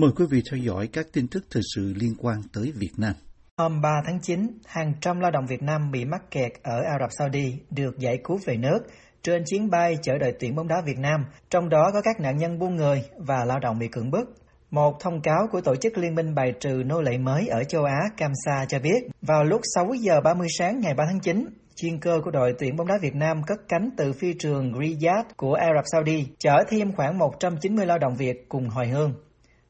Mời quý vị theo dõi các tin tức thời sự liên quan tới Việt Nam. Hôm 3 tháng 9, hàng trăm lao động Việt Nam bị mắc kẹt ở Ả Rập Saudi được giải cứu về nước trên chuyến bay chở đội tuyển bóng đá Việt Nam, trong đó có các nạn nhân buôn người và lao động bị cưỡng bức. Một thông cáo của Tổ chức Liên minh bài trừ nô lệ mới ở châu Á CAMSA cho biết, vào lúc 6 giờ 30 sáng ngày 3 tháng 9, chuyên cơ của đội tuyển bóng đá Việt Nam cất cánh từ phi trường Riyadh của Ả Rập Saudi, chở thêm khoảng 190 lao động Việt cùng hồi hương.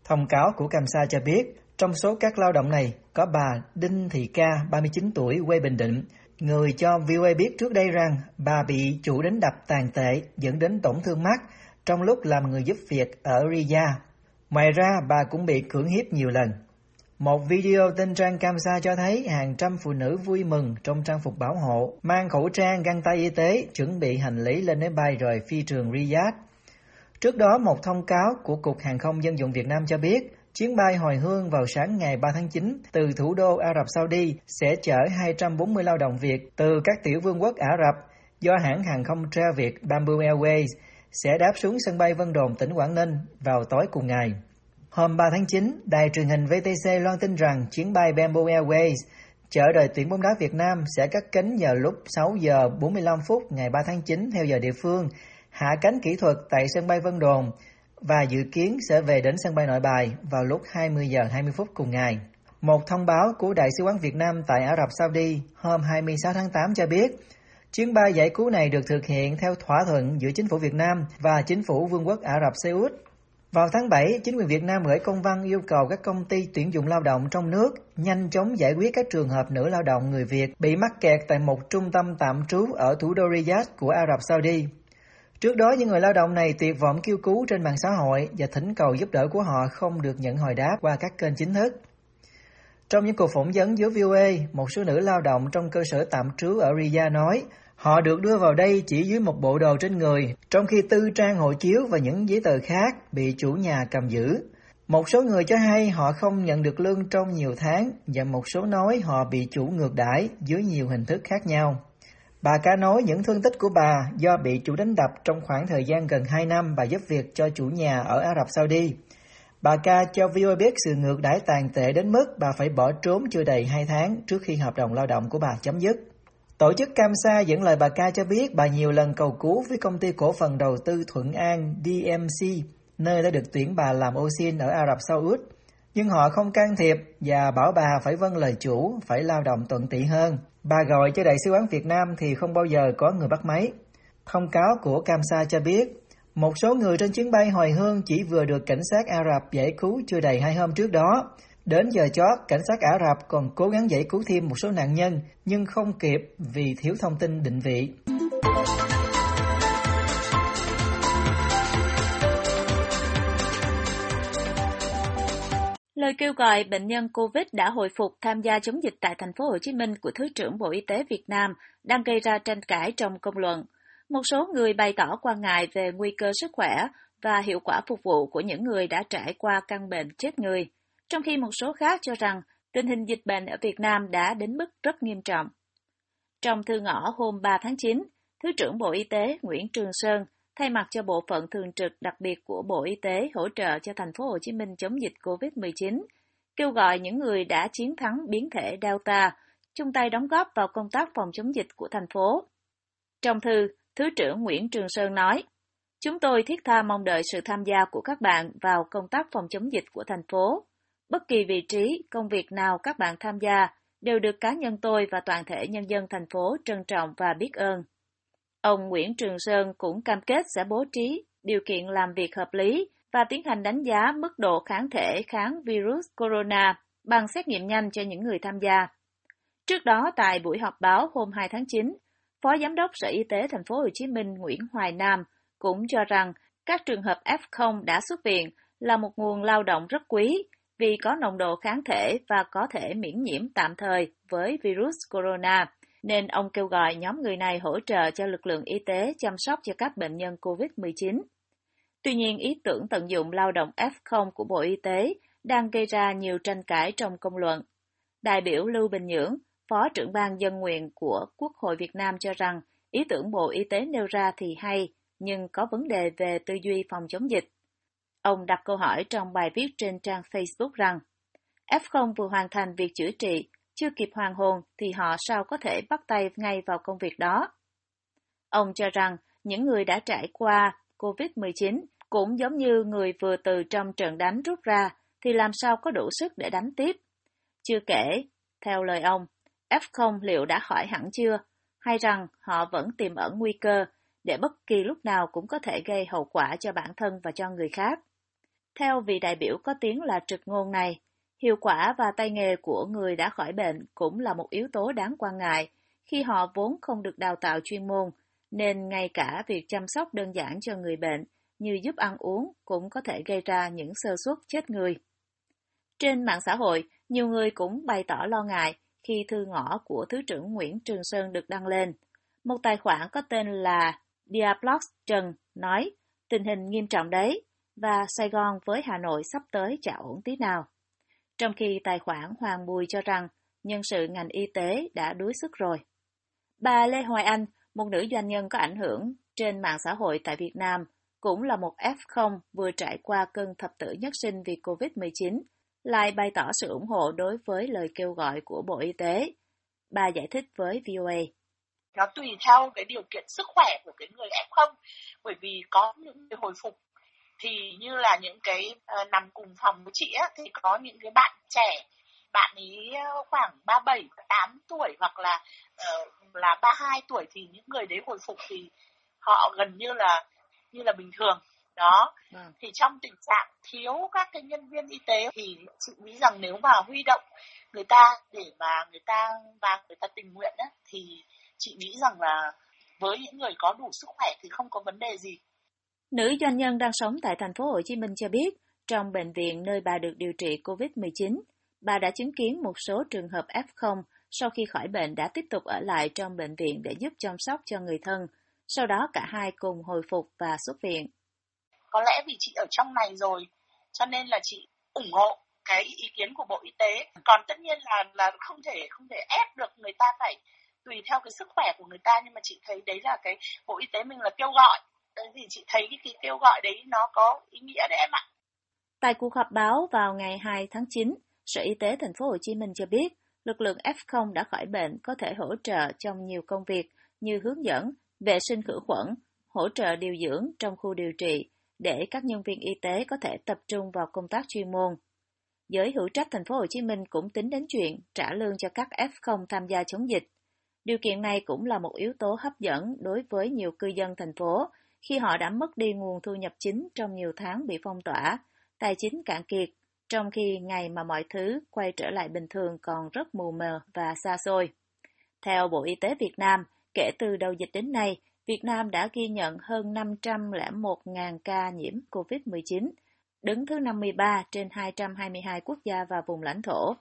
Thông cáo của CAMSA cho biết, trong số các lao động này có bà Đinh Thị Ca, 39 tuổi, quê Bình Định, người cho VOA biết trước đây rằng bà bị chủ đánh đập tàn tệ dẫn đến tổn thương mắt trong lúc làm người giúp việc ở Riyadh. Ngoài ra, bà cũng bị cưỡng hiếp nhiều lần. Một video trên trang Kamsa cho thấy hàng trăm phụ nữ vui mừng trong trang phục bảo hộ, mang khẩu trang, găng tay y tế, chuẩn bị hành lý lên máy bay rời phi trường Riyadh. Trước đó, một thông cáo của Cục Hàng không Dân dụng Việt Nam cho biết, chuyến bay hồi hương vào sáng ngày 3 tháng 9 từ thủ đô Ả Rập Saudi sẽ chở 240 lao động Việt từ các tiểu vương quốc Ả Rập do hãng hàng không Trail Việt Bamboo Airways sẽ đáp xuống sân bay Vân Đồn, tỉnh Quảng Ninh vào tối cùng ngày. Hôm 3 tháng 9, đài truyền hình VTC loan tin rằng chuyến bay Bamboo Airways chở đội tuyển bóng đá Việt Nam sẽ cất cánh vào lúc 6 giờ 45 phút ngày 3 tháng 9 theo giờ địa phương, hạ cánh kỹ thuật tại sân bay Vân Đồn và dự kiến sẽ về đến sân bay Nội Bài vào lúc 20 giờ 20 phút cùng ngày. Một thông báo của Đại sứ quán Việt Nam tại Ả Rập Saudi hôm 26 tháng 8 cho biết, chuyến bay giải cứu này được thực hiện theo thỏa thuận giữa chính phủ Việt Nam và chính phủ Vương quốc Ả Rập Xê Út. Vào tháng 7, chính quyền Việt Nam gửi công văn yêu cầu các công ty tuyển dụng lao động trong nước nhanh chóng giải quyết các trường hợp nữ lao động người Việt bị mắc kẹt tại một trung tâm tạm trú ở thủ đô Riyadh của Ả Rập Saudi. Trước đó, những người lao động này tuyệt vọng kêu cứu trên mạng xã hội và thỉnh cầu giúp đỡ của họ không được nhận hồi đáp qua các kênh chính thức. Trong những cuộc phỏng vấn với VOA, một số nữ lao động trong cơ sở tạm trú ở Riyadh nói họ được đưa vào đây chỉ dưới một bộ đồ trên người, trong khi tư trang hộ chiếu và những giấy tờ khác bị chủ nhà cầm giữ. Một số người cho hay họ không nhận được lương trong nhiều tháng và một số nói họ bị chủ ngược đãi dưới nhiều hình thức khác nhau. Bà ca nói những thương tích của bà do bị chủ đánh đập trong khoảng thời gian gần 2 năm bà giúp việc cho chủ nhà ở Ả Rập Saudi. Bà ca cho VOA biết sự ngược đãi tàn tệ đến mức bà phải bỏ trốn chưa đầy 2 tháng trước khi hợp đồng lao động của bà chấm dứt. Tổ chức Camsa dẫn lời bà ca cho biết bà nhiều lần cầu cứu với công ty cổ phần đầu tư Thuận An DMC, nơi đã được tuyển bà làm ô xin ở Ả Rập Xê Út. Nhưng họ không can thiệp và bảo bà phải vâng lời chủ, phải lao động thuận tiện hơn. Bà gọi cho Đại sứ quán Việt Nam thì không bao giờ có người bắt máy. Thông cáo của Kamsa cho biết, một số người trên chuyến bay hồi hương chỉ vừa được cảnh sát Ả Rập giải cứu chưa đầy hai hôm trước đó. Đến giờ chót, cảnh sát Ả Rập còn cố gắng giải cứu thêm một số nạn nhân, nhưng không kịp vì thiếu thông tin định vị. Lời kêu gọi bệnh nhân COVID đã hồi phục tham gia chống dịch tại thành phố Hồ Chí Minh của Thứ trưởng Bộ Y tế Việt Nam đang gây ra tranh cãi trong công luận. Một số người bày tỏ quan ngại về nguy cơ sức khỏe và hiệu quả phục vụ của những người đã trải qua căn bệnh chết người, trong khi một số khác cho rằng tình hình dịch bệnh ở Việt Nam đã đến mức rất nghiêm trọng. Trong thư ngõ hôm 3 tháng 9, Thứ trưởng Bộ Y tế Nguyễn Trường Sơn thay mặt cho bộ phận thường trực đặc biệt của Bộ Y tế hỗ trợ cho thành phố Hồ Chí Minh chống dịch COVID-19, kêu gọi những người đã chiến thắng biến thể Delta chung tay đóng góp vào công tác phòng chống dịch của thành phố. Trong thư, Thứ trưởng Nguyễn Trường Sơn nói, Chúng tôi thiết tha mong đợi sự tham gia của các bạn vào công tác phòng chống dịch của thành phố. Bất kỳ vị trí, công việc nào các bạn tham gia đều được cá nhân tôi và toàn thể nhân dân thành phố trân trọng và biết ơn. Ông Nguyễn Trường Sơn cũng cam kết sẽ bố trí điều kiện làm việc hợp lý và tiến hành đánh giá mức độ kháng thể kháng virus corona bằng xét nghiệm nhanh cho những người tham gia. Trước đó tại buổi họp báo hôm 2 tháng 9, Phó Giám đốc Sở Y tế thành phố Hồ Chí Minh Nguyễn Hoài Nam cũng cho rằng các trường hợp F0 đã xuất viện là một nguồn lao động rất quý vì có nồng độ kháng thể và có thể miễn nhiễm tạm thời với virus corona nên ông kêu gọi nhóm người này hỗ trợ cho lực lượng y tế chăm sóc cho các bệnh nhân COVID-19. Tuy nhiên, ý tưởng tận dụng lao động F0 của Bộ Y tế đang gây ra nhiều tranh cãi trong công luận. Đại biểu Lưu Bình Nhưỡng, Phó trưởng ban dân nguyện của Quốc hội Việt Nam cho rằng ý tưởng Bộ Y tế nêu ra thì hay, nhưng có vấn đề về tư duy phòng chống dịch. Ông đặt câu hỏi trong bài viết trên trang Facebook rằng F0 vừa hoàn thành việc chữa trị, chưa kịp hoàn hồn thì họ sao có thể bắt tay ngay vào công việc đó? Ông cho rằng những người đã trải qua COVID-19 cũng giống như người vừa từ trong trận đánh rút ra thì làm sao có đủ sức để đánh tiếp. Chưa kể, theo lời ông, F0 liệu đã khỏi hẳn chưa, hay rằng họ vẫn tiềm ẩn nguy cơ để bất kỳ lúc nào cũng có thể gây hậu quả cho bản thân và cho người khác. Theo vị đại biểu có tiếng là trực ngôn này, hiệu quả và tay nghề của người đã khỏi bệnh cũng là một yếu tố đáng quan ngại khi họ vốn không được đào tạo chuyên môn, nên ngay cả việc chăm sóc đơn giản cho người bệnh như giúp ăn uống cũng có thể gây ra những sơ suất chết người. Trên mạng xã hội, nhiều người cũng bày tỏ lo ngại khi thư ngõ của Thứ trưởng Nguyễn Trường Sơn được đăng lên. Một tài khoản có tên là Diablox Trần nói tình hình nghiêm trọng đấy và Sài Gòn với Hà Nội sắp tới chả ổn tí nào. Trong khi tài khoản Hoàng Bùi cho rằng nhân sự ngành y tế đã đuối sức rồi. Bà Lê Hoài Anh, một nữ doanh nhân có ảnh hưởng trên mạng xã hội tại Việt Nam, cũng là một F0 vừa trải qua cơn thập tử nhất sinh vì COVID-19, lại bày tỏ sự ủng hộ đối với lời kêu gọi của Bộ Y tế. Bà giải thích với VOA. Nó tùy theo cái điều kiện sức khỏe của cái người F0, bởi vì có những người hồi phục thì như là những cái uh, nằm cùng phòng với chị á, thì có những cái bạn trẻ bạn ấy khoảng 37, 8 tuổi hoặc là uh, là 32 tuổi thì những người đấy hồi phục thì họ gần như là như là bình thường. Đó. Ừ. thì trong tình trạng thiếu các cái nhân viên y tế thì chị nghĩ rằng nếu mà huy động người ta để mà người ta và người ta tình nguyện á, thì chị nghĩ rằng là với những người có đủ sức khỏe thì không có vấn đề gì Nữ doanh nhân đang sống tại thành phố Hồ Chí Minh cho biết, trong bệnh viện nơi bà được điều trị COVID-19, bà đã chứng kiến một số trường hợp F0 sau khi khỏi bệnh đã tiếp tục ở lại trong bệnh viện để giúp chăm sóc cho người thân. Sau đó cả hai cùng hồi phục và xuất viện. Có lẽ vì chị ở trong này rồi, cho nên là chị ủng hộ cái ý kiến của Bộ Y tế. Còn tất nhiên là là không thể không thể ép được người ta phải tùy theo cái sức khỏe của người ta nhưng mà chị thấy đấy là cái Bộ Y tế mình là kêu gọi thì chị thấy cái kêu gọi đấy nó có ý nghĩa đấy em ạ. Tại cuộc họp báo vào ngày 2 tháng 9, Sở Y tế thành phố Hồ Chí Minh cho biết, lực lượng F0 đã khỏi bệnh có thể hỗ trợ trong nhiều công việc như hướng dẫn, vệ sinh khử khuẩn, hỗ trợ điều dưỡng trong khu điều trị để các nhân viên y tế có thể tập trung vào công tác chuyên môn. Giới hữu trách thành phố Hồ Chí Minh cũng tính đến chuyện trả lương cho các F0 tham gia chống dịch. Điều kiện này cũng là một yếu tố hấp dẫn đối với nhiều cư dân thành phố khi họ đã mất đi nguồn thu nhập chính trong nhiều tháng bị phong tỏa, tài chính cạn kiệt, trong khi ngày mà mọi thứ quay trở lại bình thường còn rất mù mờ và xa xôi. Theo Bộ Y tế Việt Nam, kể từ đầu dịch đến nay, Việt Nam đã ghi nhận hơn 501.000 ca nhiễm COVID-19, đứng thứ 53 trên 222 quốc gia và vùng lãnh thổ.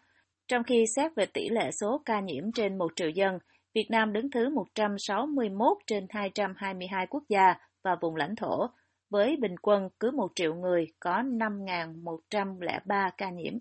Trong khi xét về tỷ lệ số ca nhiễm trên 1 triệu dân, Việt Nam đứng thứ 161 trên 222 quốc gia và vùng lãnh thổ, với bình quân cứ 1 triệu người có 5.103 ca nhiễm.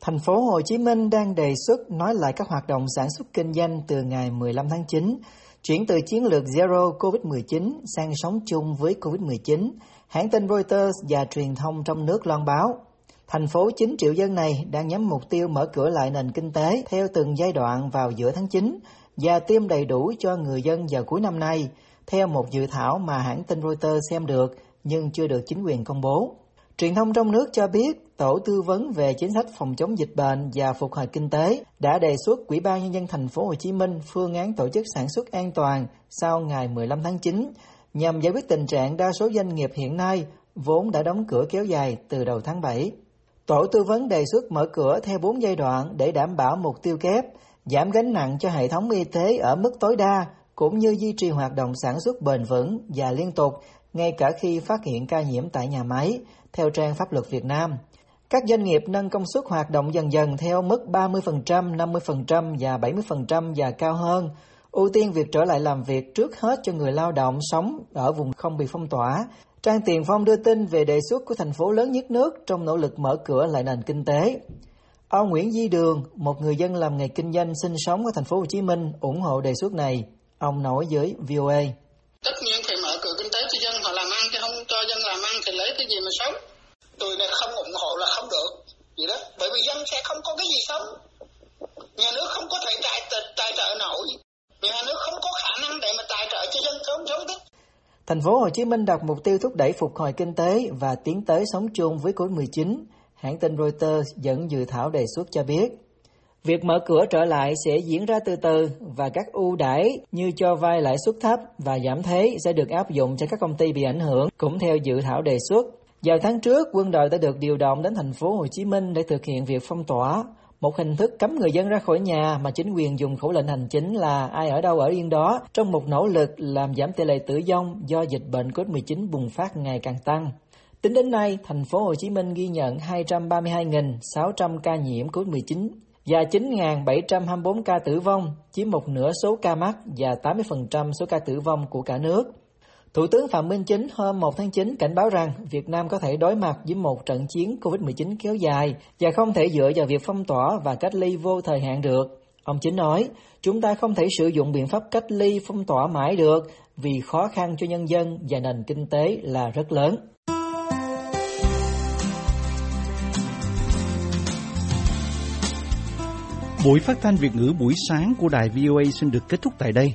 Thành phố Hồ Chí Minh đang đề xuất nói lại các hoạt động sản xuất kinh doanh từ ngày 15 tháng 9, chuyển từ chiến lược Zero COVID-19 sang sống chung với COVID-19. Hãng tin Reuters và truyền thông trong nước loan báo Thành phố 9 triệu dân này đang nhắm mục tiêu mở cửa lại nền kinh tế theo từng giai đoạn vào giữa tháng 9 và tiêm đầy đủ cho người dân vào cuối năm nay, theo một dự thảo mà hãng tin Reuters xem được nhưng chưa được chính quyền công bố. Truyền thông trong nước cho biết Tổ tư vấn về chính sách phòng chống dịch bệnh và phục hồi kinh tế đã đề xuất Ủy ban nhân dân thành phố Hồ Chí Minh phương án tổ chức sản xuất an toàn sau ngày 15 tháng 9 nhằm giải quyết tình trạng đa số doanh nghiệp hiện nay vốn đã đóng cửa kéo dài từ đầu tháng 7. Tổ tư vấn đề xuất mở cửa theo 4 giai đoạn để đảm bảo mục tiêu kép, giảm gánh nặng cho hệ thống y tế ở mức tối đa, cũng như duy trì hoạt động sản xuất bền vững và liên tục, ngay cả khi phát hiện ca nhiễm tại nhà máy, theo trang pháp luật Việt Nam. Các doanh nghiệp nâng công suất hoạt động dần dần theo mức 30%, 50% và 70% và cao hơn, ưu tiên việc trở lại làm việc trước hết cho người lao động sống ở vùng không bị phong tỏa, Trang Tiền Phong đưa tin về đề xuất của thành phố lớn nhất nước trong nỗ lực mở cửa lại nền kinh tế. Ông Nguyễn Di Đường, một người dân làm nghề kinh doanh sinh sống ở thành phố Hồ Chí Minh ủng hộ đề xuất này. Ông nói với VOA. Tất nhiên phải mở cửa kinh tế cho dân họ làm ăn chứ không cho dân làm ăn thì lấy cái gì mà sống. Tôi này không ủng hộ là không được. Vậy đó, bởi vì dân sẽ không có cái gì sống. Nhà nước không có thể tài, tài trợ nổi. Nhà nước không có khả năng để mà tài trợ cho dân sống sống được. Thành phố Hồ Chí Minh đặt mục tiêu thúc đẩy phục hồi kinh tế và tiến tới sống chung với COVID-19. Hãng tin Reuters dẫn dự thảo đề xuất cho biết, việc mở cửa trở lại sẽ diễn ra từ từ và các ưu đãi như cho vay lãi suất thấp và giảm thế sẽ được áp dụng cho các công ty bị ảnh hưởng, cũng theo dự thảo đề xuất. Vào tháng trước, quân đội đã được điều động đến thành phố Hồ Chí Minh để thực hiện việc phong tỏa, một hình thức cấm người dân ra khỏi nhà mà chính quyền dùng khẩu lệnh hành chính là ai ở đâu ở yên đó trong một nỗ lực làm giảm tỷ lệ tử vong do dịch bệnh COVID-19 bùng phát ngày càng tăng. Tính đến nay, thành phố Hồ Chí Minh ghi nhận 232.600 ca nhiễm COVID-19 và 9.724 ca tử vong, chiếm một nửa số ca mắc và 80% số ca tử vong của cả nước. Thủ tướng Phạm Minh Chính hôm 1 tháng 9 cảnh báo rằng Việt Nam có thể đối mặt với một trận chiến COVID-19 kéo dài và không thể dựa vào việc phong tỏa và cách ly vô thời hạn được. Ông Chính nói, chúng ta không thể sử dụng biện pháp cách ly phong tỏa mãi được vì khó khăn cho nhân dân và nền kinh tế là rất lớn. Buổi phát thanh Việt ngữ buổi sáng của đài VOA xin được kết thúc tại đây.